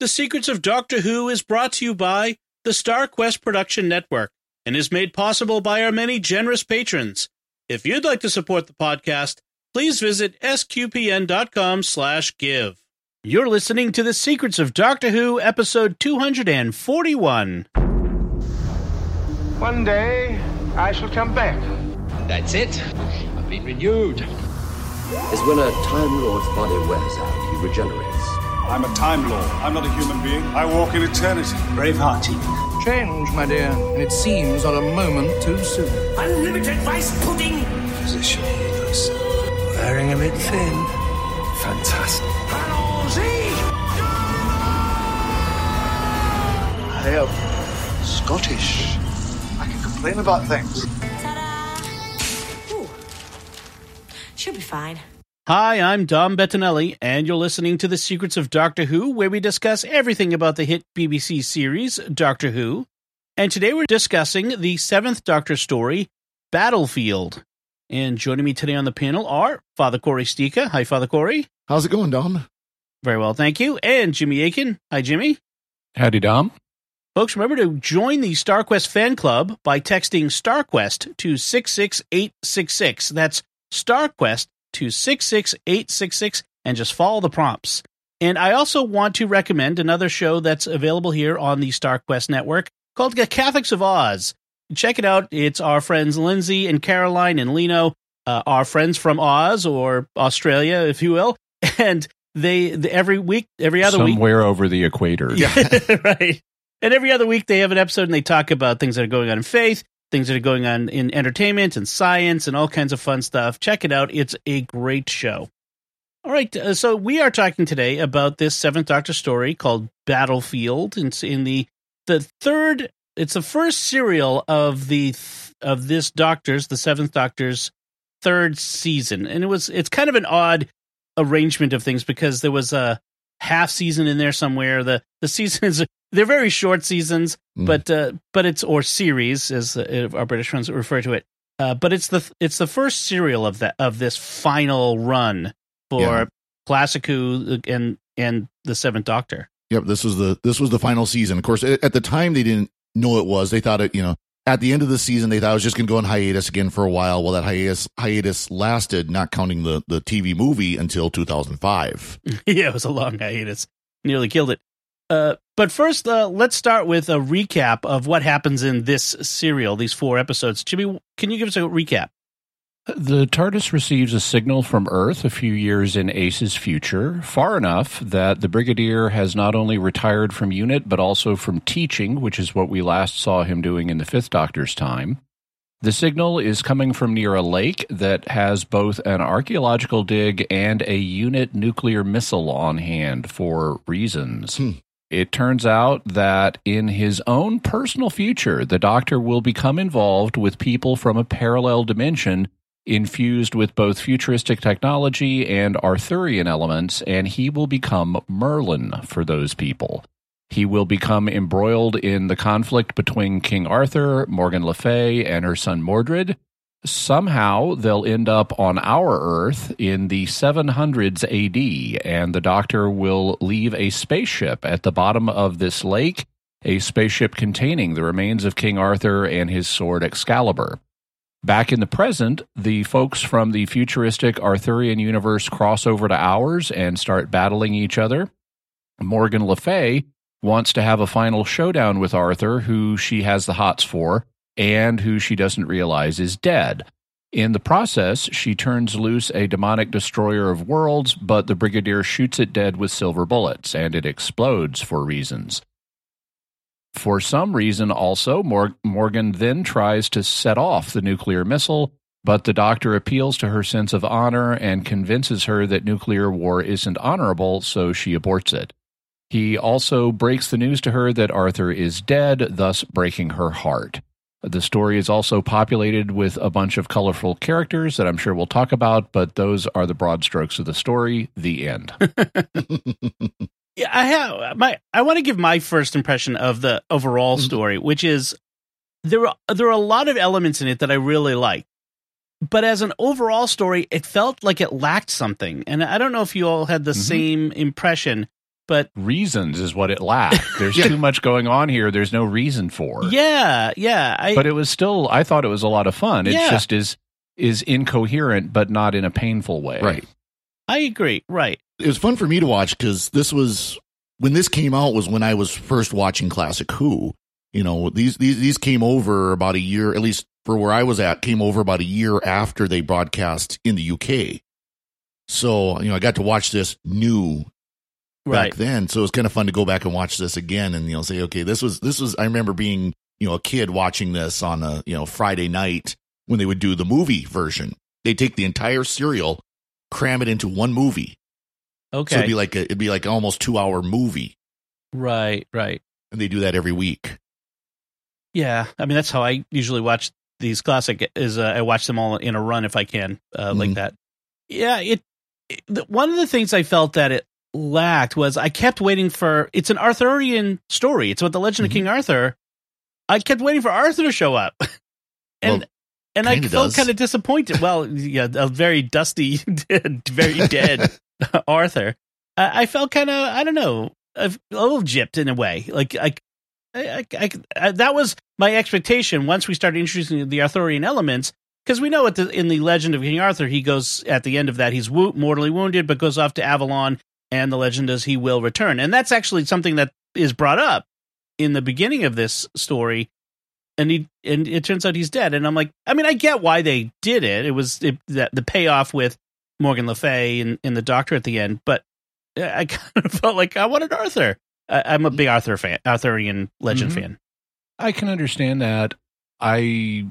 The Secrets of Doctor Who is brought to you by the StarQuest Production Network and is made possible by our many generous patrons. If you'd like to support the podcast, please visit sqpn.com slash give. You're listening to The Secrets of Doctor Who, episode 241. One day, I shall come back. That's it. I've been renewed. is when a Time Lord's body wears out, he regenerates. I'm a Time Lord. I'm not a human being. I walk in eternity. Braveheart. Change, my dear, and it seems on a moment too soon. Unlimited rice pudding. Physician healers. Wearing a bit thin. Fantastic. I am Scottish. I can complain about things. Ooh. She'll be fine. Hi, I'm Dom Bettinelli, and you're listening to The Secrets of Doctor Who, where we discuss everything about the hit BBC series, Doctor Who. And today we're discussing the seventh Doctor story, Battlefield. And joining me today on the panel are Father Cory Sticha. Hi, Father Cory. How's it going, Dom? Very well, thank you. And Jimmy Akin. Hi, Jimmy. Howdy, Dom. Folks, remember to join the StarQuest fan club by texting StarQuest to 66866. That's StarQuest to 66866 and just follow the prompts. And I also want to recommend another show that's available here on the StarQuest network called The Catholics of Oz. Check it out. It's our friends Lindsay and Caroline and Lino, uh, our friends from Oz or Australia, if you will. And they, they every week, every other week, Somewhere over the equator. right. And every other week they have an episode and they talk about things that are going on in faith, things that are going on in entertainment and science and all kinds of fun stuff. Check it out. It's a great show. All right. Uh, so we are talking today about this seventh Doctor story called Battlefield. It's in the the third. It's the first serial of the th- of this Doctor's, the seventh Doctor's third season, and it was it's kind of an odd arrangement of things because there was a half season in there somewhere. The the seasons they're very short seasons, Mm. but uh, but it's or series as uh, our British friends refer to it. Uh, but it's the it's the first serial of that of this final run for Yeah. Classic Who and and the Seventh Doctor. Yep, this was the this was the final season. Of course, at at the time they didn't know it was. They thought it, you know, at the end of the season they thought it was just going to go on hiatus again for a while. Well, that hiatus hiatus lasted, not counting the the TV movie until 2005. yeah, it was a long hiatus. Nearly killed it. Uh, but first, uh, let's start with a recap of what happens in this serial, these four episodes. Jimmy, can you give us a recap? The TARDIS receives a signal from Earth a few years in Ace's future, far enough that the Brigadier has not only retired from unit, but also from teaching, which is what we last saw him doing in the Fifth Doctor's time. The signal is coming from near a lake that has both an archaeological dig and a unit nuclear missile on hand for reasons. Hmm. It turns out that in his own personal future, the Doctor will become involved with people from a parallel dimension infused with both futuristic technology and Arthurian elements, and he will become Merlin for those people. He will become embroiled in the conflict between King Arthur, Morgan Le Fay, and her son Mordred. Somehow they'll end up on our Earth in the 700s AD, and the Doctor will leave a spaceship at the bottom of this lake, a spaceship containing the remains of King Arthur and his sword Excalibur. Back in the present, the folks from the futuristic Arthurian universe cross over to ours and start battling each other. Morgan Le Fay wants to have a final showdown with Arthur, who she has the hots for, and who she doesn't realize is dead. In the process, she turns loose a demonic destroyer of worlds, but the Brigadier shoots it dead with silver bullets, and it explodes for reasons. For some reason, also, Mor- Morgan then tries to set off the nuclear missile, but the doctor appeals to her sense of honor and convinces her that nuclear war isn't honorable, so she aborts it. He also breaks the news to her that Arthur is dead, thus breaking her heart. The story is also populated with a bunch of colorful characters that I'm sure we'll talk about, but those are the broad strokes of the story. The end. Yeah, I have my. I want to give my first impression of the overall Mhm. story, which is there are there are a lot of elements in it that I really like, but as an overall story, it felt like it lacked something, and I don't know if you all had the Mhm. same impression. But reasons is what it lacked. There's Yeah. too much going on here. There's no reason for. yeah, yeah. I, but it was still. I thought it was a lot of fun. It Yeah. just is is incoherent, but not in a painful way. Right. I agree. Right. It was fun for me to watch because this was when this came out was when I was first watching Classic Who. You know, these these these came over about a year, at least for where I was at, came over about a year after they broadcast in the UK. So, you know, I got to watch this new Right. back then. So it was kind of fun to go back and watch this again and, you know, say, okay, this was, this was, I remember being, you know, a kid watching this on a, you know, Friday night when they would do the movie version. They take the entire serial, cram it into one movie. Okay. So it'd be like a, it'd be like almost two hour movie. right. Right. And they do that every week. Yeah. I mean, that's how I usually watch these classic. Is uh, I watch them all in a run if I can, uh, like Mhm. that. Yeah. It, it. One of the things I felt that it lacked was I kept waiting for. It's an Arthurian story. It's about the legend Mhm. of King Arthur. I kept waiting for Arthur to show up, and Well, and I felt kind of disappointed. Well, yeah, a very dusty, very dead Arthur. I, I felt kind of I don't know a, a little gypped in a way. Like I, I, I, I- that was my expectation once we started introducing the Arthurian elements. Because we know at the, in the legend of King Arthur, he goes at the end of that, he's wo- mortally wounded, but goes off to Avalon, and the legend is he will return. And that's actually something that is brought up in the beginning of this story. And he and it turns out he's dead. And I'm like, I mean, I get why they did it. It was it, that the payoff with Morgan Le Fay and, and the Doctor at the end. But I kind of felt like I wanted Arthur. I, I'm a big Arthur fan, Arthurian legend Mhm. fan. I can understand that. I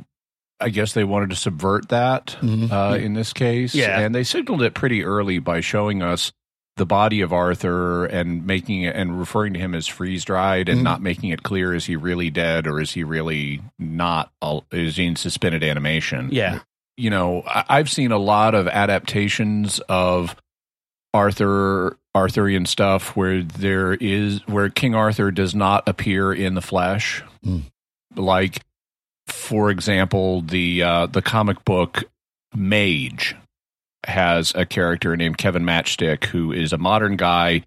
I guess they wanted to subvert that Mhm. uh, in this case. Yeah. And they signaled it pretty early by showing us the body of Arthur and making it and referring to him as freeze dried and Mhm. not making it clear is he really dead or is he really not is he in suspended animation. Yeah. You know, I've seen a lot of adaptations of Arthur Arthurian stuff where there is where King Arthur does not appear in the flesh. Mm. Like for example, the uh, the comic book Mage has a character named Kevin Matchstick who is a modern guy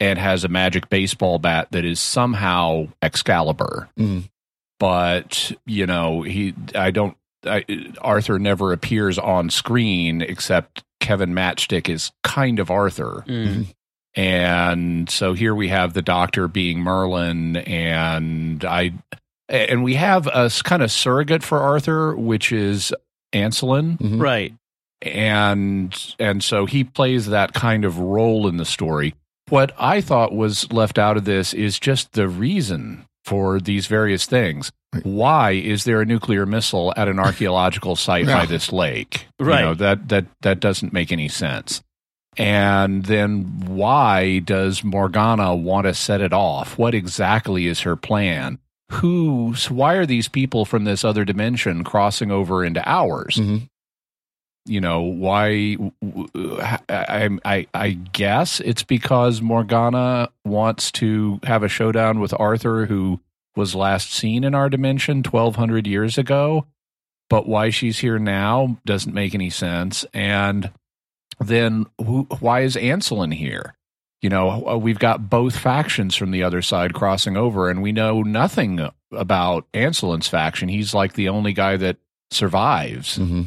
and has a magic baseball bat that is somehow Excalibur. Mhm. But, you know, he I don't I, Arthur never appears on screen except Kevin Matchstick is kind of Arthur. Mm. And so here we have the doctor being Merlin and I and we have a kind of surrogate for Arthur which is Ancelyn Mhm. Right. And and so he plays that kind of role in the story. What I thought was left out of this is just the reason for these various things. Why is there a nuclear missile at an archaeological site by this lake? Right. You know, that that that doesn't make any sense. And then why does Morgana want to set it off? What exactly is her plan? Who why are these people from this other dimension crossing over into ours? Mhm. You know why I, I i guess it's because morgana wants to have a showdown with arthur who was last seen in our dimension 1200 years ago. But why she's here now doesn't make any sense. And then who, why is Ancelyn here? You know we've got both factions from the other side crossing over and we know nothing about Ancelyn's faction. He's like the only guy that survives. Mhm.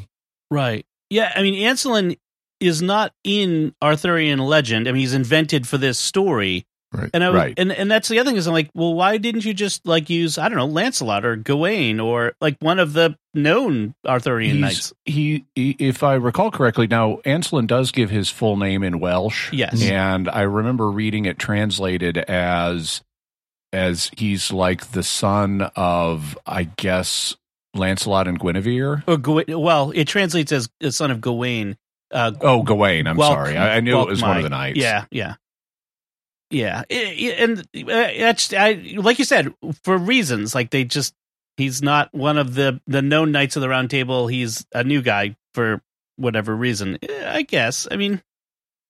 Right. Yeah. I mean, Ancelyn is not in Arthurian legend. I mean, he's invented for this story. Right. And I was, Right. and and that's the other thing is I'm like, well, why didn't you just like use I don't know Lancelot or Gawain or like one of the known Arthurian He's- knights? He, he, if I recall correctly, now Ancelyn does give his full name in Welsh. Yes. Mm-hmm. and I remember reading it translated as as he's like the son of, I guess, Lancelot and Guinevere. Or Gawain, well, it translates as the son of Gawain. Uh, Oh, Gawain. I'm Welk- sorry. I, I knew it was one of the knights. Yeah, yeah, yeah. I- I- and uh, that's I, like you said for reasons like they just he's not one of the the known knights of the round table. He's a new guy for whatever reason. I guess. I mean,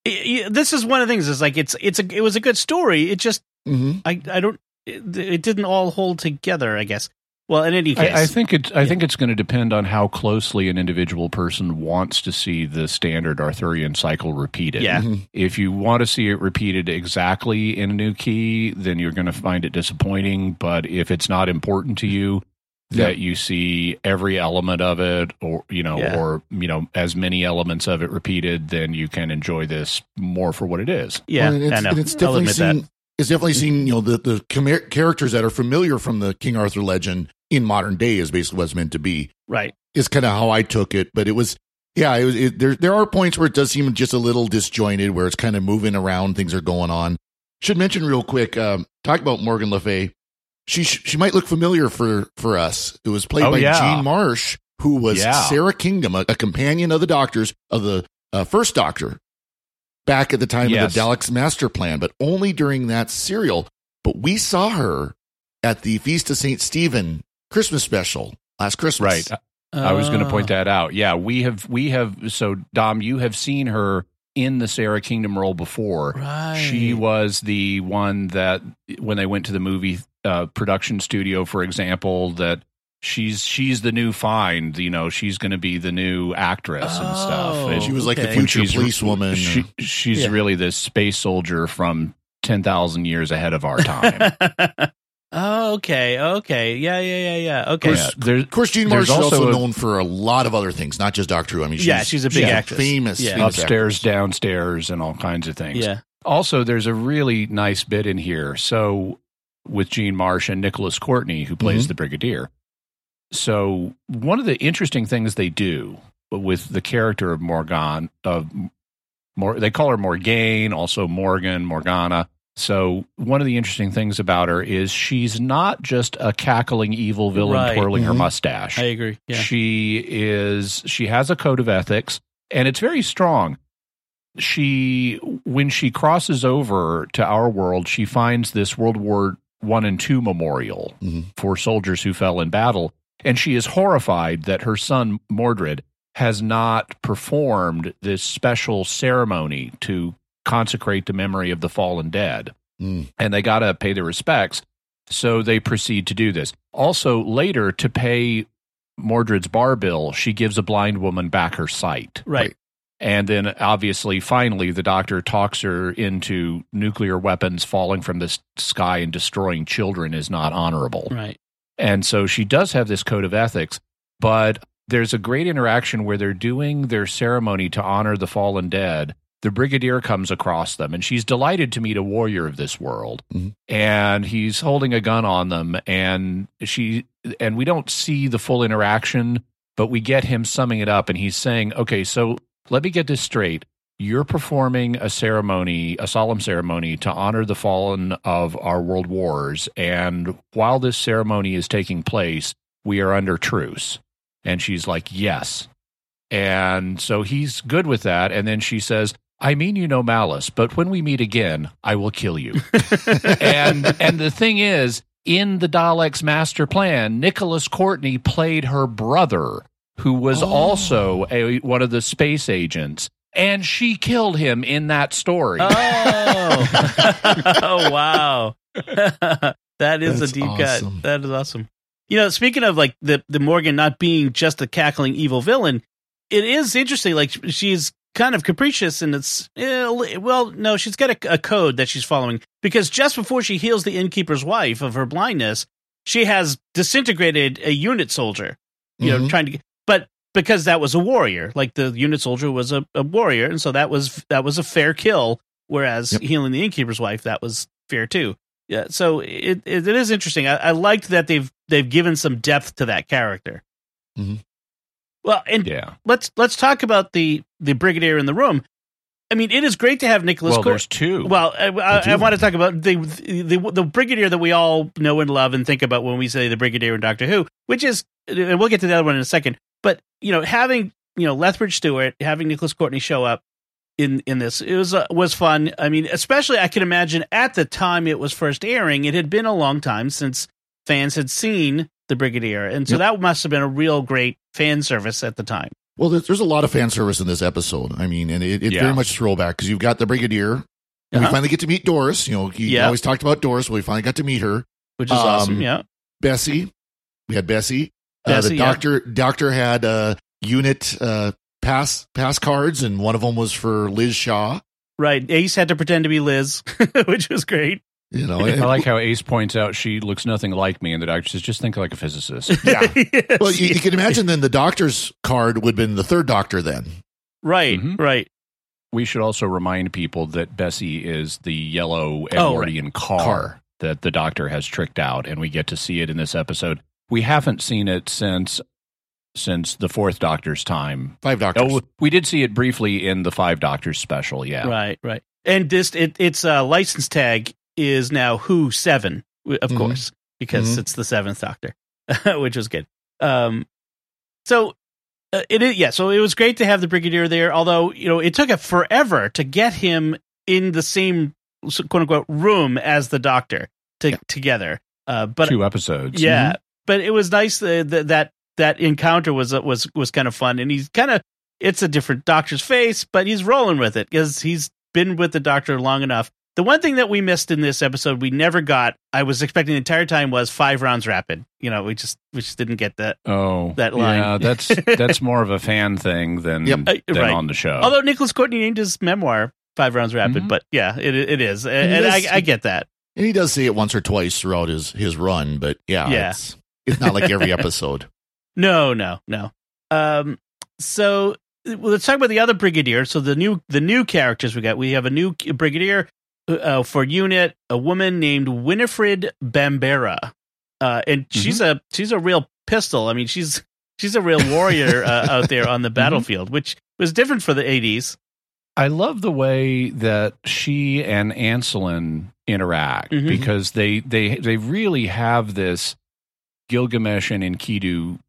i- i- this is one of the things. Is like it's it's a it was a good story. It just Mhm. I I don't it, it didn't all hold together. I guess. Well, in any case, I, I think it's I think it's going to depend on how closely an individual person wants to see the standard Arthurian cycle repeated. Yeah. Mhm. If you want to see it repeated exactly in a new key, then you're going to find it disappointing. But if it's not important to you that you see every element of it, or you know, Yeah. or you know, as many elements of it repeated, then you can enjoy this more for what it is. yeah, Well, and it's, I know. and it's I'll definitely admit seen. that. It's definitely seen. You know, the the char- characters that are familiar from the King Arthur legend in modern day is basically what's meant to be. Right. Is kind of how I took it, but it was. Yeah, it was. It, there there are points where it does seem just a little disjointed, where it's kind of moving around, things are going on. Should mention real quick. Um, talk about Morgan Le Fay. She she might look familiar for for us. It was played Oh, by yeah. Jean Marsh, who was Yeah. Sara Kingdom, a, a companion of the doctors of the uh, first Doctor, back at the time Yes. of the Daleks Master Plan, but only during that serial. But we saw her at the Feast of Saint Stephen Christmas special last Christmas. Right. I was going to point that out. Yeah, we have we have so Dom, you have seen her in the Sara Kingdom role before. Right. She was the one that when they went to the movie uh, production studio, for example, that she's she's the new find. You know, she's going to be the new actress and stuff. Oh, And She was like the okay. when future she's- policewoman. She, she's Yeah. really this space soldier from ten thousand years ahead of our time. oh, okay, okay, yeah, yeah, yeah, yeah. Okay, Yeah, there's, of course, Jean Marsh is also also a- known for a lot of other things, not just Doctor Who. I mean, she's, Yeah, she's a big actress. famous, Yeah. famous upstairs, actress. downstairs, and all kinds of things. yeah, Also, there's a really nice bit in here. So, with Jean Marsh and Nicholas Courtney, who plays Mhm. the Brigadier. So, one of the interesting things they do with the character of Morgan, of Mor- they call her Morgane, also Morgan, Morgana. So, one of the interesting things about her is she's not just a cackling evil villain Right. twirling her Mhm. mustache. I agree. Yeah, She is she has a code of ethics and it's very strong. She when she crosses over to our world, she finds this World War 1 and 2 memorial Mhm. for soldiers who fell in battle and she is horrified that her son Mordred has not performed this special ceremony to consecrate the memory of the fallen dead Mm. and they got to pay their respects. So they proceed to do this. Also, later to pay Mordred's bar bill, she gives a blind woman back her sight. right. And then, obviously, finally, the doctor talks her into nuclear weapons falling from the sky and destroying children is not honorable. Right. And so she does have this code of ethics, but there's a great interaction where they're doing their ceremony to honor the fallen dead. The brigadier comes across them and she's delighted to meet a warrior of this world. Mhm. And he's holding a gun on them and she and we don't see the full interaction, but we get him summing it up and he's saying, "Okay, so let me get this straight. You're performing a ceremony, a solemn ceremony to honor the fallen of our world wars. And while this ceremony is taking place, we are under truce. And she's like, Yes. And so he's good with that. And then she says, I mean you no malice, but when we meet again, I will kill you. and and the thing is, in the Daleks master plan, Nicholas Courtney played her brother, who was oh. also a, one of the space agents, and she killed him in that story. Oh, oh wow, that is That's a deep awesome. cut. That is awesome. You know, speaking of like the the Morgan not being just a cackling evil villain, it is interesting. Like she's kind of capricious, and it's eh, well, no, she's got a, a code that she's following because just before she heals the innkeeper's wife of her blindness, she has disintegrated a unit soldier. You know, Mhm. trying to, get- but because that was a warrior, like the unit soldier was a, a warrior, and so that was that was a fair kill. Whereas Yep. healing the innkeeper's wife, that was fair too. Yeah, so it it, it is interesting. I, I liked that they've they've given some depth to that character. Mhm. Well, and yeah. let's let's talk about the the brigadier in the room. I mean, it is great to have Nicholas. Well, Cor- there's two. well, I, I, I want to talk about the, the the brigadier that we all know and love and think about when we say the brigadier in Doctor Who, which is, and we'll get to the other one in a second. But you know, having you know Lethbridge Stewart, having Nicholas Courtney show up in in this, it was uh, was fun. I mean, especially I can imagine at the time it was first airing, it had been a long time since fans had seen the brigadier, and so Yep. that must have been a real great fan service at the time. Well, there's, a lot of fan service in this episode. I mean, and it, it's Yeah. very much throwback because you've got the Brigadier. And we Uh-huh. finally get to meet Doris. You know, he Yeah. always talked about Doris. Well, we finally got to meet her. Which is Um, awesome. Yeah. Bessie, we had Bessie. Uh, Bessie, the yeah. doctor doctor had uh, unit uh, pass pass cards, and one of them was for Liz Shaw. Right. Ace had to pretend to be Liz, which was great. You know, I like how Ace points out she looks nothing like me, and the doctor says, "Just think like a physicist." yeah. Yes. Well, you, you can imagine then the doctor's card would have been the third doctor then. right. Mhm. Right. we should also remind people that Bessie is the yellow Oh, right. Edwardian car, Car. that the doctor has tricked out, and we get to see it in this episode. We haven't seen it since since the fourth Doctor's time. Five doctors. Oh, we did see it briefly in the Five Doctors special. Yeah, Right. Right. And this it, its a license tag is now Who Seven, of Mhm. course, because Mhm. it's the seventh Doctor, which was good. Um, so uh, it is yeah. So it was great to have the Brigadier there. Although you know it took it forever to get him in the same quote unquote room as the Doctor to, Yeah. together. Uh, but two episodes. yeah, but it was nice that that that encounter was uh, was was kind of fun, and he's kind of it's a different doctor's face, but he's rolling with it because he's been with the doctor long enough. The one thing that we missed in this episode, we never got. I was expecting the entire time was five rounds rapid. You know, we just we just didn't get that. Oh, That line. Yeah, that's that's more of a fan thing than Yep. Uh, than right. on the show. Although Nicholas Courtney named his memoir Five Rounds Rapid, Mhm. but yeah, it it is, and, And he and I, I get that. and he does say it once or twice throughout his, his run, but yeah, Yeah. It's, it's not like every episode. No, no, no. Um, so well, let's talk about the other brigadier. So the new the new characters we got. We have a new brigadier uh, for unit, a woman named Winifred Bambera, uh, and she's a she's a real pistol. I mean, she's she's a real warrior uh, out there on the battlefield, which was different for the eighties. I love the way that she and Ancelyn interact Mhm. because they they they really have this Gilgamesh and Enkidu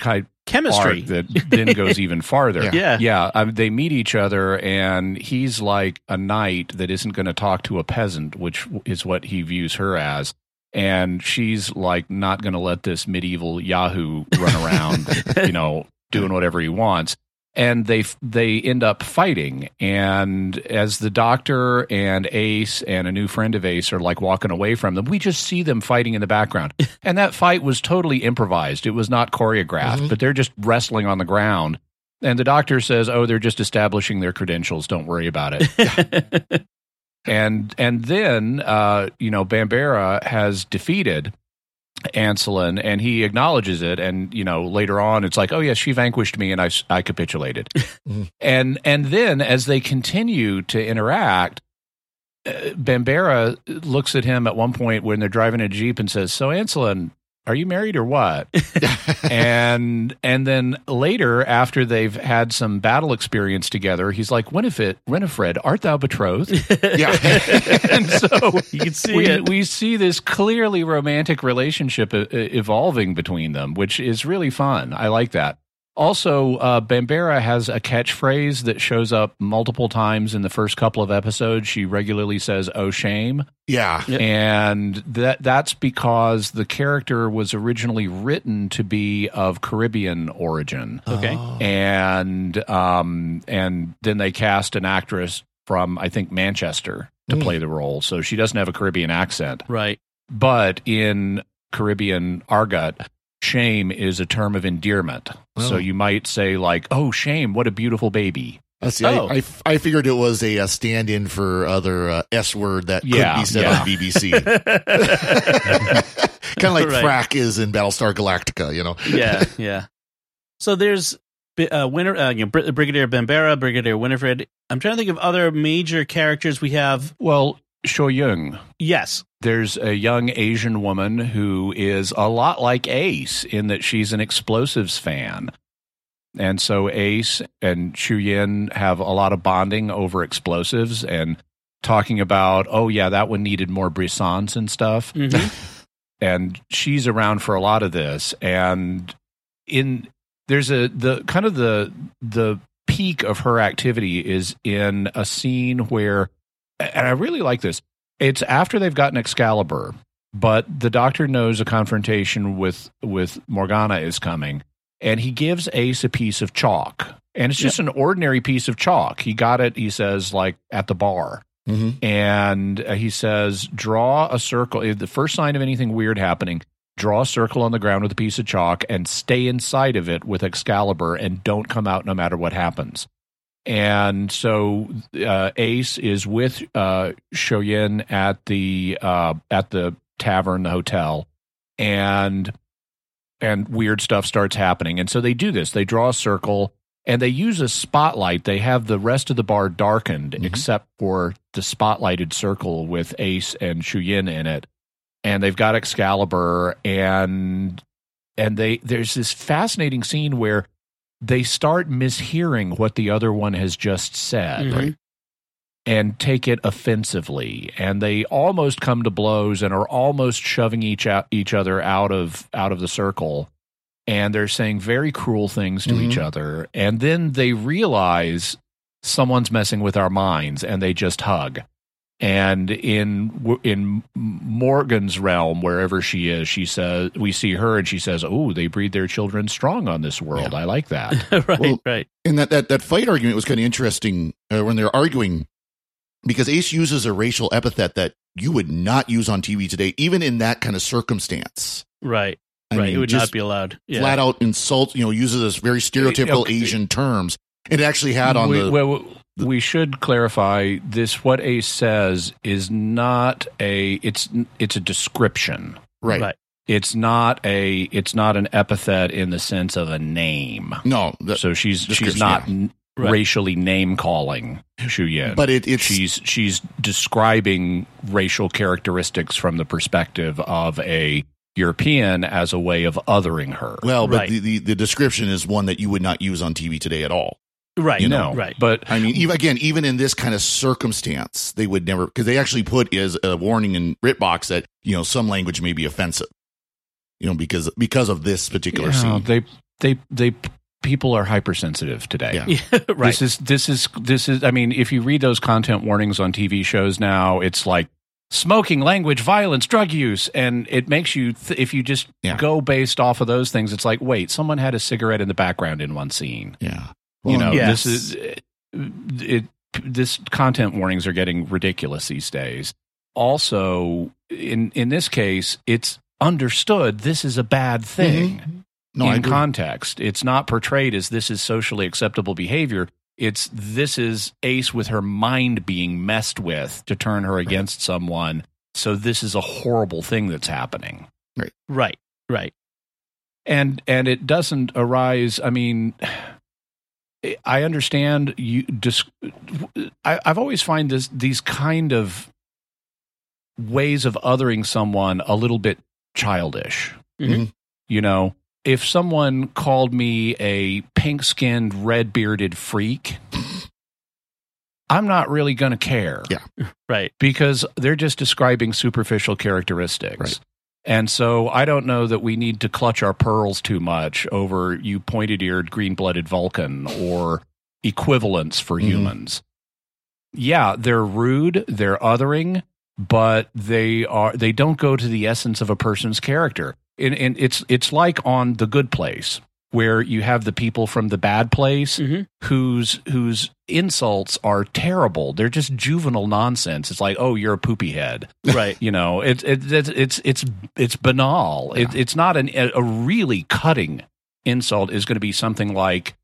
s- kind Chemistry. arc that then goes even farther. Yeah. Yeah. yeah. um, they meet each other, and he's like a knight that isn't going to talk to a peasant, which is what he views her as. And she's like not going to let this medieval Yahoo run around, you know, doing whatever he wants. And they they end up fighting, and as the doctor and Ace and a new friend of Ace are like walking away from them, we just see them fighting in the background. And that fight was totally improvised; it was not choreographed, but they're just wrestling on the ground. And the doctor says, "Oh, they're just establishing their credentials. Don't worry about it." and and then uh, you know Bambera has defeated Ancelyn, and he acknowledges it. And you know later on, it's like, "Oh yeah, she vanquished me, and I I capitulated." and and then as they continue to interact. Uh, Bambera looks at him at one point when they're driving a jeep and says, "So Ancelyn, are you married or what?" and and then later, after they've had some battle experience together, he's like, "Winifred, Winifred, art thou betrothed?" Yeah. and so you can see we, it. we see this clearly romantic relationship evolving between them, which is really fun. I like that. Also, uh, Bambera has a catchphrase that shows up multiple times in the first couple of episodes. She regularly says, "Oh shame," yeah. and that that's because the character was originally written to be of Caribbean origin okay. and um and then they cast an actress from I think Manchester to Mm. play the role, so she doesn't have a Caribbean accent. Right. But in Caribbean argot, shame is a term of endearment. So Oh. you might say like, "Oh, shame! What a beautiful baby." Uh, see, Oh. I, I, I figured it was a, uh stand-in for other uh, S word that Yeah, could be said yeah. on BBC. kind of like Right. frak is in Battlestar Galactica, you know. yeah, yeah. So there's uh, Winter, uh, you know, Br- Brigadier Bambera, Brigadier Winifred. I'm trying to think of other major characters we have. Well, Shou Yuing. Yes, There's a young Asian woman who is a lot like Ace in that she's an explosives fan. And so Ace and Shou Yuing have a lot of bonding over explosives and talking about, oh, yeah, that one needed more brisance and stuff. Mhm. and she's around for a lot of this. And in there's a the kind of the the peak of her activity is in a scene where and I really like this. It's after they've gotten Excalibur, but the doctor knows a confrontation with with Morgana is coming, and he gives Ace a piece of chalk. And it's just an ordinary piece of chalk. He got it, he says, like at the bar. Mm-hmm. And uh, he says, draw a circle. The first sign of anything weird happening, draw a circle on the ground with a piece of chalk, and stay inside of it with Excalibur and don't come out no matter what happens. And so uh, Ace is with uh, Shou Yuing at the uh, at the tavern, the hotel, and and weird stuff starts happening. And so they do this. They draw a circle and they use a spotlight. They have the rest of the bar darkened except for the spotlighted circle with Ace and Shou Yuing in it. And they've got Excalibur and and they there's this fascinating scene where they start mishearing what the other one has just said Mhm. and take it offensively. And they almost come to blows and are almost shoving each out, each other out of out of the circle. And they're saying very cruel things to each other. And then they realize someone's messing with our minds and they just hug and in in Morgan's realm wherever she is she says we see her and she says oh they breed their children strong on this world i like that right, Well, right. And that, that, that fight argument was kind of interesting uh, when they're arguing because Ace uses a racial epithet that you would not use on TV today, even in that kind of circumstance. Right. I right. mean, it would just not be allowed. Yeah. Flat out insult, you know, uses this very stereotypical Okay. Asian terms. It actually had on we, the well, we should clarify this. What Ace says is not a. It's it's a description. right. Right. It's not a. It's not an epithet in the sense of a name. No, the, so she's she's not yeah. Right. racially name calling Shou Yuing. but it, it's she's she's describing racial characteristics from the perspective of a European as a way of othering her. well, but Right. the, the the description is one that you would not use on TV today at all. Right. you no, Right. but I mean, even again, even in this kind of circumstance, they would never because they actually put as a warning in BritBox that you know some language may be offensive. You know, because because of this particular Yeah, scene. they they they people are hypersensitive today. Yeah. Yeah, right. This is this is this is I mean, if you read those content warnings on TV shows now, it's like smoking, language, violence, drug use, and it makes you th- if you just Yeah. go based off of those things, it's like, wait, someone had a cigarette in the background in one scene. Yeah, you know, yes. this is eh, it. This content warnings are getting ridiculous these days. Also, in in this case, it's understood this is a bad mm-hmm. thing no, in context. It's not portrayed as this is socially acceptable behavior. It's this is Ace with her mind being messed with to turn her against someone. So this is a horrible thing that's happening. Right. Right. Right. And and it doesn't arise. I mean, I understand you. Dis, I, I've always find this these kind of ways of othering someone a little bit childish. Mhm. You know, if someone called me a pink skinned, red bearded freak, I'm not really going to care Yeah. Right. because they're just describing superficial characteristics. Right. And so I don't know that we need to clutch our pearls too much over you pointed eared, green blooded Vulcan or equivalents for Mhm. humans. Yeah, they're rude, they're othering, but they are they don't go to the essence of a person's character. And, and it's it's like on the good place where you have the people from the bad place Mhm. whose whose insults are terrible. They're just juvenile nonsense. It's like, oh, you're a poopy head. Right. You know, it's it's it's it's it's, it's banal. It, it's not an, a really cutting insult. Is going to be something like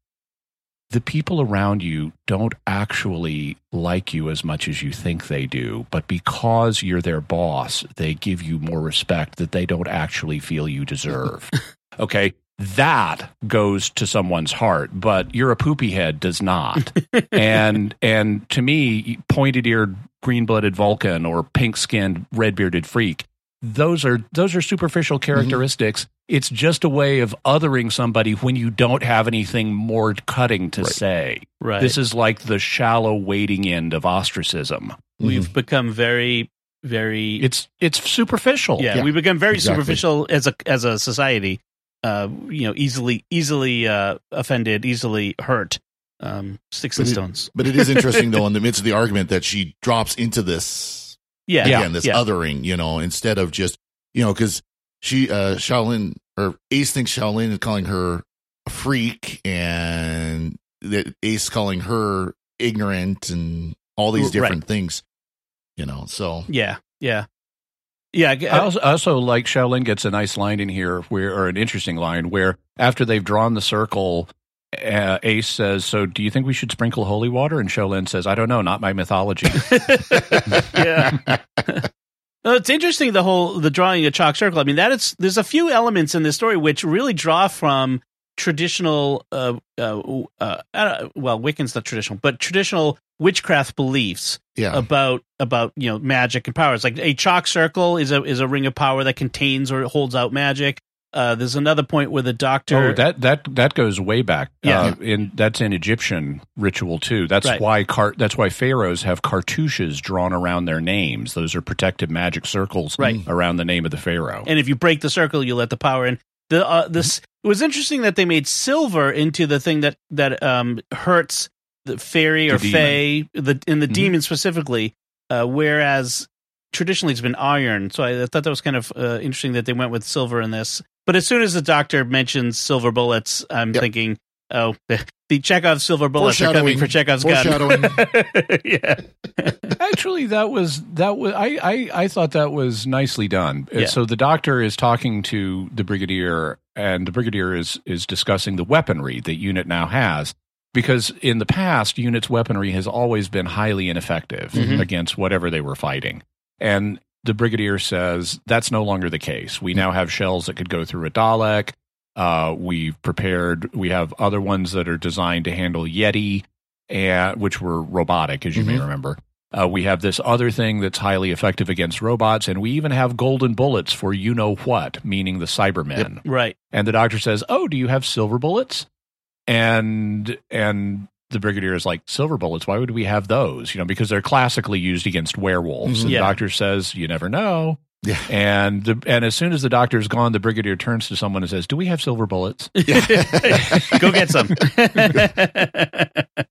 the people around you don't actually like you as much as you think they do, but because you're their boss, they give you more respect that they don't actually feel you deserve. okay. That goes to someone's heart, but you're a poopy head does not. and and to me, pointed eared, green blooded Vulcan or pink skinned, red bearded freak, those are those are superficial mm-hmm. characteristics. It's just a way of othering somebody when you don't have anything more cutting to say. Right. This is like the shallow wading end of ostracism. We've mm-hmm. become very, very. It's it's superficial. yeah, Yeah, we become very exactly. superficial as a as a society. Uh, you know, easily easily uh, offended, easily hurt. Um, sticks and But it- stones. But it is interesting though, in the midst of the argument, that she drops into this Yeah, again, this yeah. othering, you know, instead of just you know, because she uh Shaolin or Ace thinks Shaolin is calling her a freak, and that Ace calling her ignorant and all these Right. different things, you know. So Yeah, yeah. Yeah, I also, I also like Shaolin gets a nice line in here where, or an interesting line where after they've drawn the circle, uh, Ace says, "So, do you think we should sprinkle holy water?" And Shaolin says, "I don't know, not my mythology." yeah. Well, it's interesting the whole the drawing a chalk circle. I mean, that is there's a few elements in this story which really draw from traditional, uh, uh, uh, uh well, Wiccan's not traditional, but traditional witchcraft beliefs Yeah. about about you know magic and powers. Like a chalk circle is a is a ring of power that contains or holds out magic. Uh, there's another point where the doctor. Oh, that that that goes way back. Yeah. uh, in that's an Egyptian ritual too. That's Right. why car- that's why pharaohs have cartouches drawn around their names. Those are protective magic circles Right. around the name of the pharaoh. and if you break the circle, you let the power in. The uh, this it was interesting that they made silver into the thing that that um hurts the fairy or The fae the in the Mhm. demon specifically, uh, whereas traditionally it's been iron. So I, I thought that was kind of uh, interesting that they went with silver in this. But as soon as the doctor mentions silver bullets, I'm Yep. thinking, oh, the, the Chekhov silver bullets are coming for Chekhov's gun. yeah, Actually, that was that was I, I I thought that was nicely done. Yeah. So the doctor is talking to the brigadier, and the brigadier is is discussing the weaponry that unit now has. Because in the past, unit's weaponry has always been highly ineffective Mhm. against whatever they were fighting, and the brigadier says that's no longer the case. We now have shells that could go through a Dalek. Uh, we've prepared. We have other ones that are designed to handle Yeti, and which were robotic, as you may Mhm. remember. Uh, we have this other thing that's highly effective against robots, and we even have golden bullets for you know what, meaning the Cybermen. right. And the doctor says, "Oh, do you have silver bullets?" And and the brigadier is like, "Silver bullets? Why would we have those? You know, because they're classically used against werewolves." Mhm. And Yeah. the doctor says, "You never know." Yeah. And the, and as soon as the doctor's gone, the brigadier turns to someone and says, "Do we have silver bullets?" Go get some.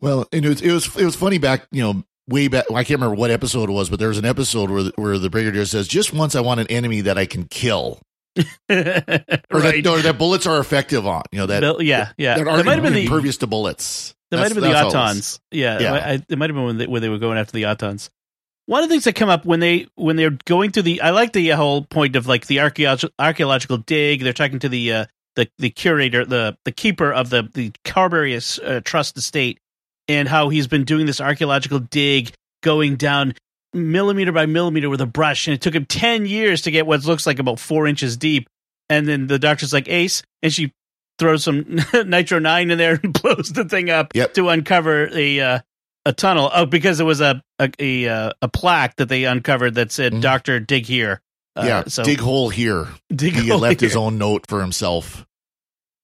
Well, and it was, it was it was funny back, you know, way back. I can't remember what episode it was, but there was an episode where the, where the brigadier says, "Just once, I want an enemy that I can kill, or, that, right. or that bullets are effective on." You know that yeah, yeah. that That might have been the impervious to bullets. That might have been the. Autons. Yeah, Yeah. I, it might have been when they, when they were going after the Autons. One of the things that come up when they when they're going through the I like the whole point of like the archaeological archaeological dig. They're talking to the uh, the the curator, the the keeper of the the Carbury uh, Trust estate, and how he's been doing this archaeological dig, going down millimeter by millimeter with a brush, and it took him ten years to get what looks like about four inches deep. And then the doctor's like Ace, and she throws some nitro nine in there and blows the thing up Yep. to uncover a uh, a tunnel. Oh, because it was a a a, uh, a plaque that they uncovered that said Mhm. "Doctor, dig here." Uh, yeah, so dig hole here. dig He hole left his own note for himself.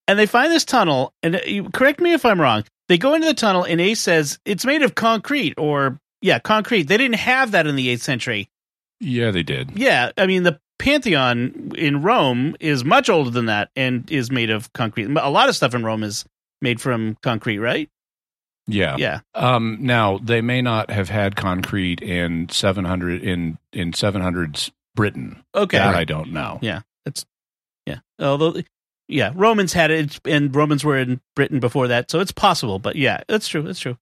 and they find this tunnel. And uh, you, correct me if I'm wrong. They go into the tunnel, and Ace says it's made of concrete, or yeah, concrete. They didn't have that in the eighth century. yeah, they did. Yeah, I mean the Pantheon in Rome is much older than that and is made of concrete. A lot of stuff in Rome is made from concrete, right? Yeah. Yeah. Um, now they may not have had concrete in 700 in in 700s Britain. Okay. That I don't know. Yeah, that's yeah. Although, yeah, Romans had it, and Romans were in Britain before that, so it's possible. But yeah, that's true. That's true.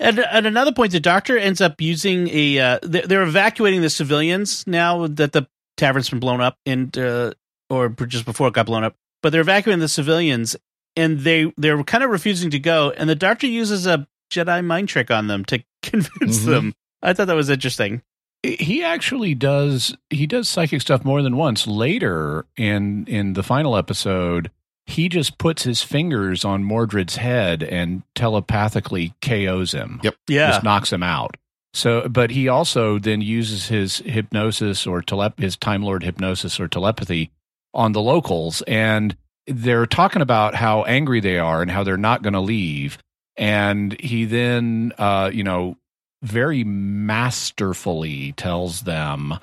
And at another point, the doctor ends up using a. Uh, they're, evacuating the civilians now that the tavern's been blown up, and uh, or just before it got blown up. But they're evacuating the civilians, and they they're kind of refusing to go. And the doctor uses a Jedi mind trick on them to convince Mhm. them. I thought that was interesting. He actually does he does psychic stuff more than once. Later in in the final episode, he just puts his fingers on Mordred's head and telepathically KOs him. Yep. Yeah, Just knocks him out. So, but he also then uses his hypnosis or telep- his Time Lord hypnosis or telepathy on the locals, and they're talking about how angry they are and how they're not going to leave. And he then, uh, you know, very masterfully tells them,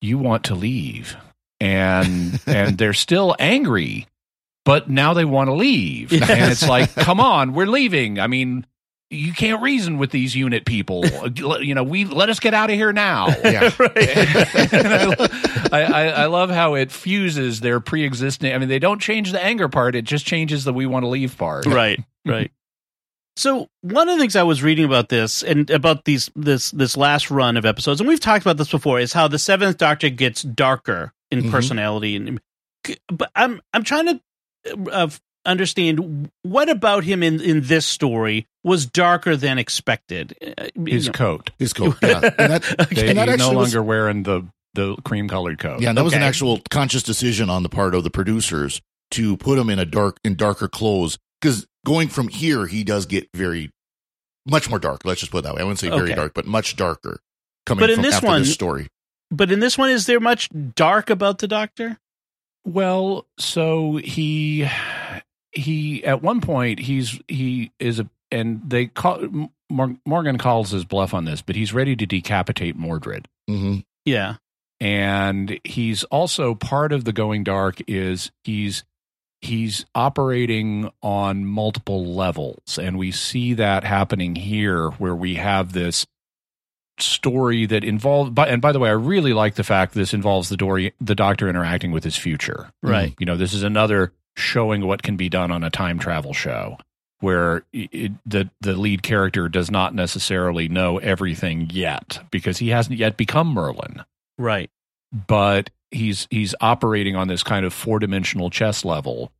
"You want to leave," and and they're still angry, but now they want to leave, and it's like, come on, we're leaving. I mean you can't reason with these unit people. you know, we let us get out of here now. Yeah. I, I, I, I love how it fuses their pre-existing. I mean, they don't change the anger part; it just changes the "we want to leave" part. right, right. So one of the things I was reading about this and about these this this last run of episodes, and we've talked about this before, is how the Seventh Doctor gets darker in Mhm. personality, and but I'm I'm trying to uh, understand what about him in in this story was darker than expected. Uh, you His know, coat. His coat. Yeah. And that, They, and that he's no actually was- longer wearing the the cream colored coat. Yeah, and that was an actual conscious decision on the part of the producers to put him in a dark in darker clothes because going from here he does get very much more dark. Let's just put it that way. I wouldn't say very Okay. dark, but much darker. Coming But in from this after one- this story, But in this one, is there much dark about the Doctor? Well, so he he at one point he's he is a and they call Morgan calls his bluff on this, but he's ready to decapitate Mordred. hmm Yeah. and he's also part of the going dark is he's he's operating on multiple levels and we see that happening here where we have this story that involves by, and by the way i really like the fact this involves the dory the doctor interacting with his future Right. you know this is another showing what can be done on a time travel show where it, the the lead character does not necessarily know everything yet because he hasn't yet become merlin Right. but he's he's operating on this kind of four-dimensional chess level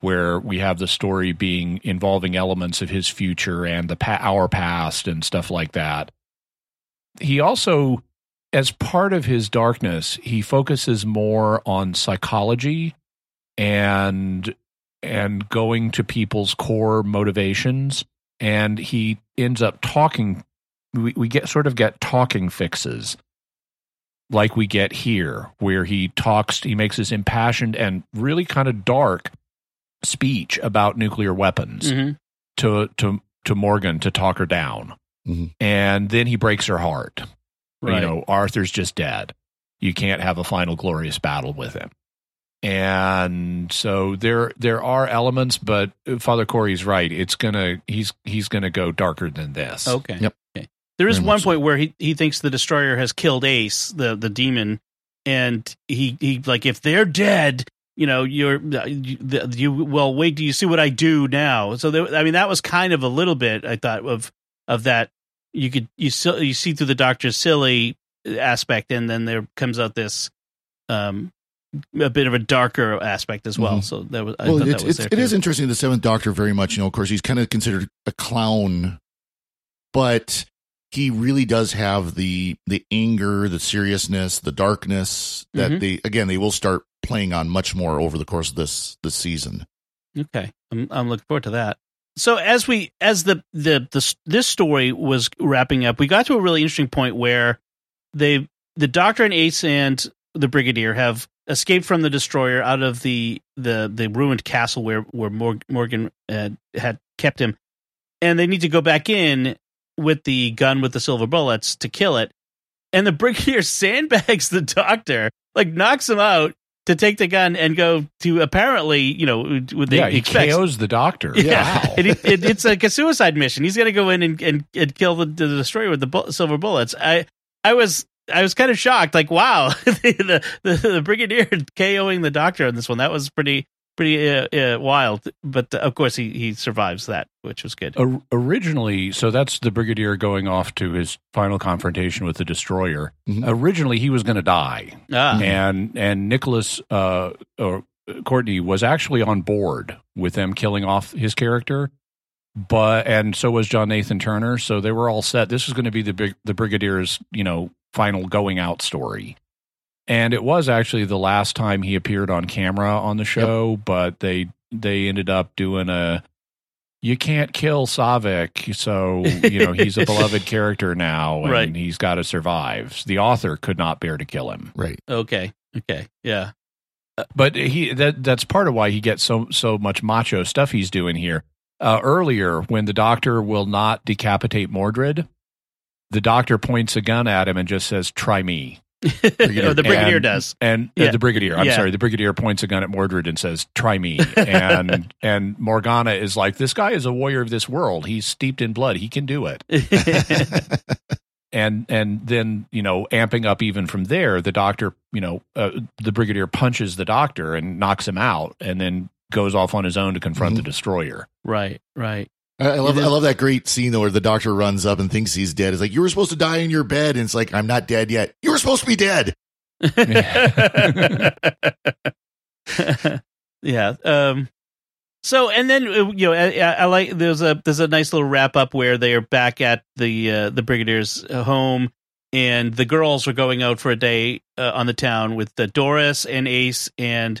where we have the story being involving elements of his future and the pa- our past and stuff like that he also as part of his darkness he focuses more on psychology and and going to people's core motivations and he ends up talking we, we get sort of get talking fixes like we get here, where he talks, he makes this impassioned and really kind of dark speech about nuclear weapons Mhm. to to to Morgan to talk her down, Mhm. and then he breaks her heart. Right. You know, Arthur's just dead. You can't have a final glorious battle with him. And so there there are elements, but Father Cory's right. It's gonna he's he's gonna go darker than this. Okay. Yep. Okay. There is Very one much so. point where he, he thinks the destroyer has killed Ace, the the demon, and he he like if they're dead, you know, you're you, the- you well wait do you see what I do now? So there, I mean that was kind of a little bit I thought of of that you could you still you see through the doctor's silly aspect, and then there comes out this um a bit of a darker aspect as well. Mhm. So that was I well, thought it's, that was it's, there it is too. interesting. The Seventh Doctor, very much, you know, of course, he's kind of considered a clown, but he really does have the the anger, the seriousness, the darkness that Mhm. they again they will start playing on much more over the course of this this season. Okay, I'm I'm looking forward to that. So as we as the the the this story was wrapping up, we got to a really interesting point where they the Doctor and Ace and the Brigadier have escaped from the destroyer out of the the the ruined castle where where Morgan uh, had kept him, and they need to go back in with the gun with the silver bullets to kill it. And the Brigadier sandbags the Doctor, like knocks him out to take the gun and go to apparently, you know, would they yeah, he expect KOs the doctor. yeah, Wow. it, it, it's like a suicide mission. He's going to go in and, and, and kill the, the destroyer with the bu- silver bullets. I I was I was kind of shocked. Like, wow, the, the the brigadier KOing the doctor on this one. That was pretty pretty uh, uh, wild. But uh, of course, he he survives that, which was good. O- originally, so that's the brigadier going off to his final confrontation with the destroyer. Mhm. Originally, he was going to die, Ah, and and Nicholas uh, or Courtney was actually on board with them killing off his character, but and so was John Nathan Turner. So they were all set. This was going to be the big the brigadier's you know final going out story. And it was actually the last time he appeared on camera on the show, but they they ended up doing a you can't kill Savik, so you know he's a beloved character now, and Right. he's got to survive. The author could not bear to kill him, Right. okay, okay, yeah, but he that that's part of why he gets so so much macho stuff he's doing here. Uh, earlier, when the doctor will not decapitate Mordred, the doctor points a gun at him and just says, "Try me." Oh, the brigadier And- does. And uh, the brigadier, I'm Yeah. sorry, the brigadier points a gun at Mordred and says, "Try me." And and Morgana is like, "This guy is a warrior of this world. He's steeped in blood. He can do it." and and then you know amping up even from there the doctor you know uh, the brigadier punches the doctor and knocks him out and then goes off on his own to confront the destroyer right, right. I, love I love that great scene though where the doctor runs up and thinks he's dead. It's like you were supposed to die in your bed, and it's like I'm not dead yet. You were supposed to be dead. yeah. Um. So and then uh, you know I, I I like there's a there's a nice little wrap up where they are back at the uh, the brigadier's uh, home and the girls are going out for a day uh, on the town with uh, Doris and Ace and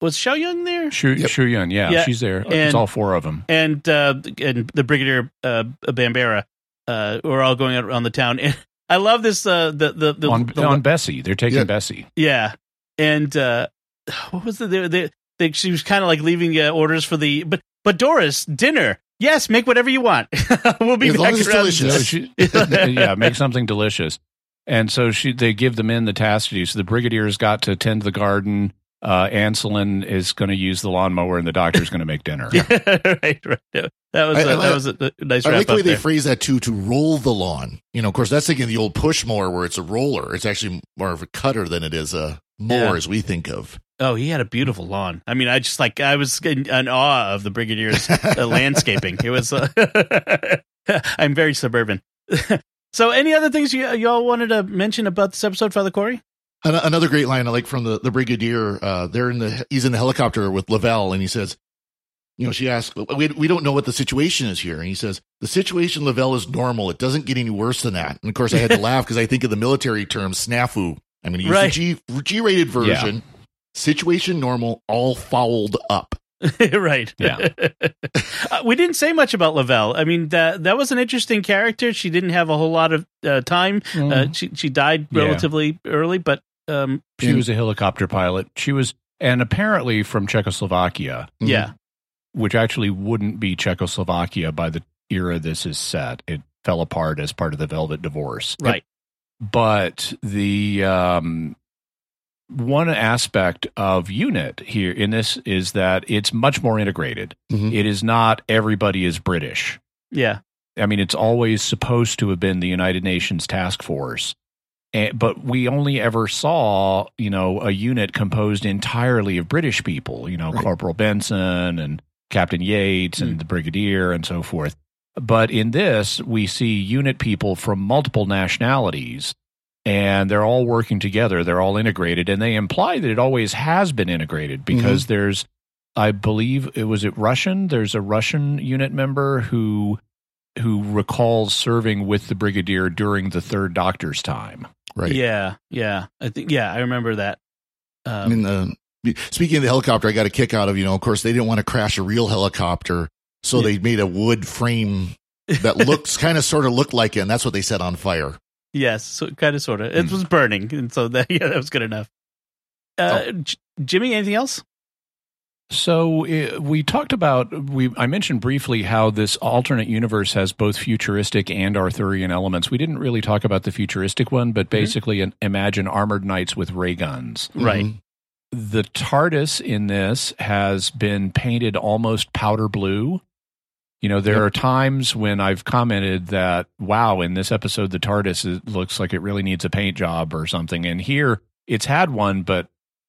was Xiao Young there Shu, Shu Yun, yeah, Yeah, she's there. and- it's all four of them. and uh, and the brigadier uh, Bambera uh, were all going out around the town and I love this uh, the the, the, on, the on Bessie, they're taking Yeah. Bessie. Yeah, and uh, what was the they, they, they, she was kind of like leaving uh, orders for the but but Doris dinner. Yes, make whatever you want. we'll be As long as it's delicious. So she, yeah, make something delicious. And so she, they give the men the task to do. So the brigadier's got to tend the garden. Uh, Ancelyn is going to use the lawnmower, and the doctor's going to make dinner. right, right. That was I- a, I that was a, a nice I wrap like the way they there. phrase that too to roll the lawn. You know, of course, that's thinking the old push mower where it's a roller. It's actually more of a cutter than it is a mower Yeah. as we think of. Oh, he had a beautiful lawn. I mean, I just like I was in, in awe of the brigadier's uh, landscaping. It was. Uh, I'm very suburban. so, any other things you y'all wanted to mention about this episode, Father Cory? An- Another great line I like from the, the brigadier. Uh, they're in the he's in the helicopter with Lavelle, and he says, "You know," she asks, "We we don't know what the situation is here," and he says, "The situation, Lavelle, is normal. It doesn't get any worse than that." And of course, I had to laugh because I think of the military term snafu. I'm going to use Right. the G G rated version. Situation normal, all fouled up. right. Yeah. uh, we didn't say much about Lavelle. I mean, that that was an interesting character. She didn't have a whole lot of uh, time. Uh, she she died Yeah. relatively early, but um, She was a helicopter pilot. She was, and apparently from Czechoslovakia, yeah, which actually wouldn't be Czechoslovakia by the era this is set. It fell apart as part of the Velvet Divorce. right. but the um, one aspect of unit here in this is that it's much more integrated Mhm. It is not everybody is british Yeah, i mean it's always supposed to have been the united nations task force and, but we only ever saw you know a unit composed entirely of british people you know Right. corporal benson and captain yates and Mm. the brigadier and so forth but in this, we see unit people from multiple nationalities, and they're all working together. They're all integrated, and they imply that it always has been integrated because there's, I believe, it was it Russian. There's a Russian unit member who who recalls serving with the brigadier during the third doctor's time. Right. yeah, yeah. I think yeah, I remember that. I Um, mean, uh, speaking of the helicopter, I got a kick out of, you know, of course, they didn't want to crash a real helicopter. So Yeah. they made a wood frame that looks kind of sort of looked like it. And that's what they set on fire. yes, so kind of, sort of. It Hmm. was burning, and so that yeah, that was good enough. Uh, Oh. J- Jimmy, anything else? So uh, we talked about we I mentioned briefly how this alternate universe has both futuristic and Arthurian elements. We didn't really talk about the futuristic one, but basically an, imagine armored knights with ray guns. Right. Mhm. The TARDIS in this has been painted almost powder blue. You know, there Yep. are times when I've commented that, wow, in this episode, the TARDIS is, looks like it really needs a paint job or something. And here it's had one, but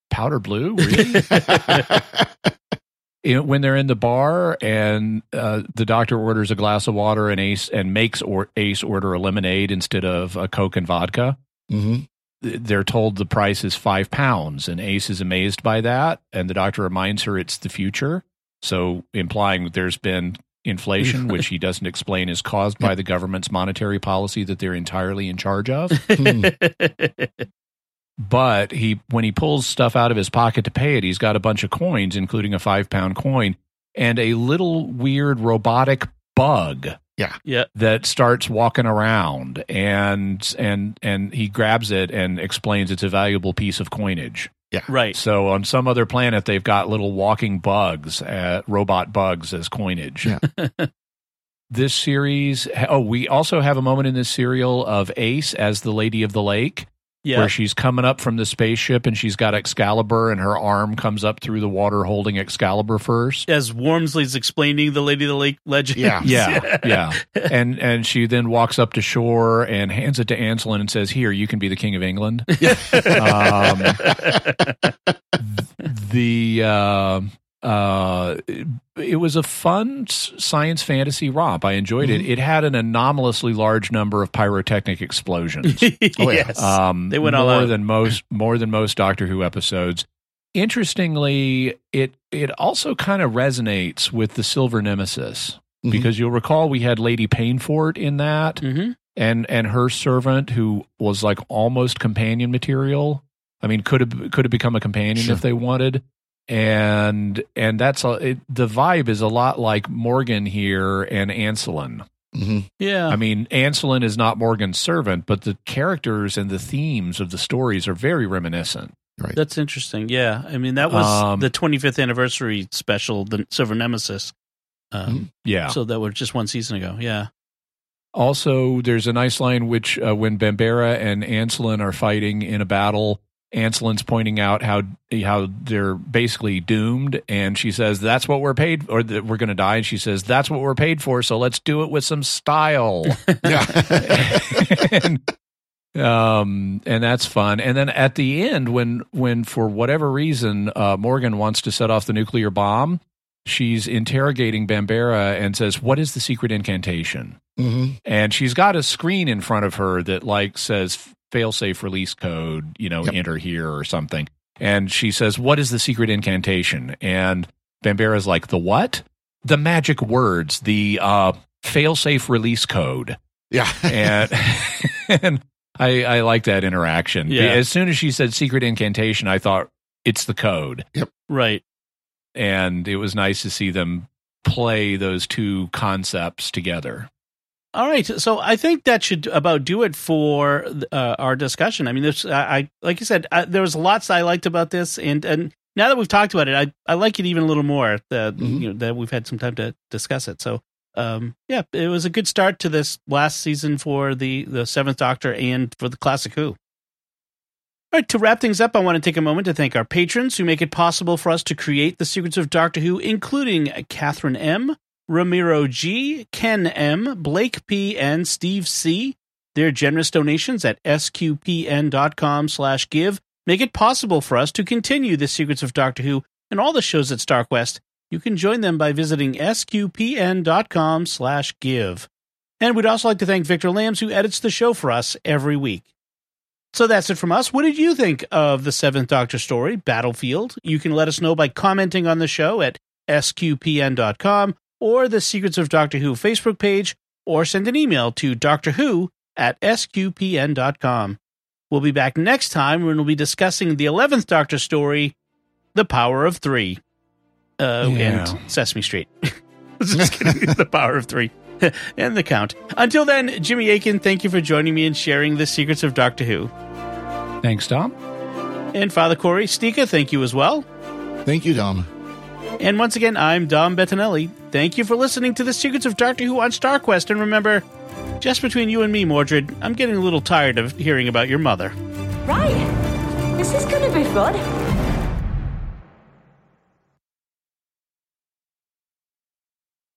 powder blue? Really? You know, when they're in the bar and uh, the doctor orders a glass of water and Ace and makes or Ace order a lemonade instead of a Coke and vodka, Mhm. they're told the price is five pounds, and Ace is amazed by that, and the doctor reminds her it's the future, so implying there's been inflation, which he doesn't explain is caused by the government's monetary policy that they're entirely in charge of. But he when he pulls stuff out of his pocket to pay it he's got a bunch of coins including a five pound coin and a little weird robotic bug yeah, Yeah. that starts walking around and and and he grabs it and explains it's a valuable piece of coinage Yeah. right. so on some other planet they've got little walking bugs uh, robot bugs as coinage Yeah. this series oh we also have a moment in this serial of ace as the lady of the lake Yeah, where she's coming up from the spaceship and she's got Excalibur and her arm comes up through the water holding Excalibur first. as Warmsly's explaining the Lady of the Lake legend. Yeah. Yeah, yeah. And and she then walks up to shore and hands it to Ancelyn and says, "Here, you can be the king of England." um, the uh, uh, it, it was a fun science fantasy romp. I enjoyed it. It had an anomalously large number of pyrotechnic explosions. Oh, yes. um, They went all more than most more than most Doctor Who episodes. Interestingly, it it also kind of resonates with the Silver Nemesis Mhm. because you'll recall we had Lady Peinforte in that, Mhm. and and her servant who was like almost companion material. I mean, could have could have become a companion Sure. if they wanted. And and that's a, it, the vibe is a lot like Morgan here and Ancelyn. hmm Yeah. I mean, Ancelyn is not Morgan's servant, but the characters and the themes of the stories are very reminiscent. Right. That's interesting. Yeah. I mean, that was Um, the 25th anniversary special, the Silver Nemesis. Um, Yeah. So that was just one season ago. Yeah. Also, there's a nice line which, uh, when Bambera and Ancelyn are fighting in a battle, Ancelyn's pointing out how how they're basically doomed, and she says, "That's what we're paid, or that we're going to die." And she says, "That's what we're paid for, so let's do it with some style." Yeah. and, um, and that's fun. And then at the end, when when for whatever reason uh, Morgan wants to set off the nuclear bomb, she's interrogating Bambera and says, "What is the secret incantation?" hmm And she's got a screen in front of her that like says failsafe release code, you know, Yep. enter here or something. And she says, "What is the secret incantation?" And Bambera's like, "The what?" The magic words, the uh, failsafe release code Yeah. and and I I like that interaction. Yeah. As soon as she said secret incantation, I thought it's the code, Yep. Right. and it was nice to see them play those two concepts together. All right, so I think that should about do it for uh, our discussion. I mean, there's, I, I like you said, uh, there was lots I liked about this, and and now that we've talked about it, I I like it even a little more. That Mhm. you know that we've had some time to discuss it. So, um, yeah, it was a good start to this last season for the the Seventh Doctor and for the Classic Who. All right, to wrap things up, I want to take a moment to thank our patrons who make it possible for us to create the Secrets of Doctor Who, including Catherine M., Ramiro G, Ken M, Blake P, and Steve C. Their generous donations at sqpn.com slash give make it possible for us to continue the Secrets of Doctor Who and all the shows at StarQuest. You can join them by visiting sqpn.com slash give. And we'd also like to thank Victor Lambs, who edits the show for us every week. So that's it from us. What did you think of the Seventh Doctor story, Battlefield? You can let us know by commenting on the show at sqpn.com or the Secrets of Doctor Who Facebook page, or send an email to Doctor Who at sqpn.com. We'll be back next time when we'll be discussing the 11th Doctor story, The Power of Three. Uh, Yeah. And Sesame Street. Just kidding. the Power of Three. and the Count. Until then, Jimmy Akin, thank you for joining me and sharing the secrets of Doctor Who. Thanks, Dom. And Father Cory Sticha, thank you as well. Thank you, Dom. And once again, I'm Dom Bettinelli. Thank you for listening to the Secrets of Doctor Who on StarQuest. And remember, just between you and me, Mordred, I'm getting a little tired of hearing about your mother. Right. This is going to be fun.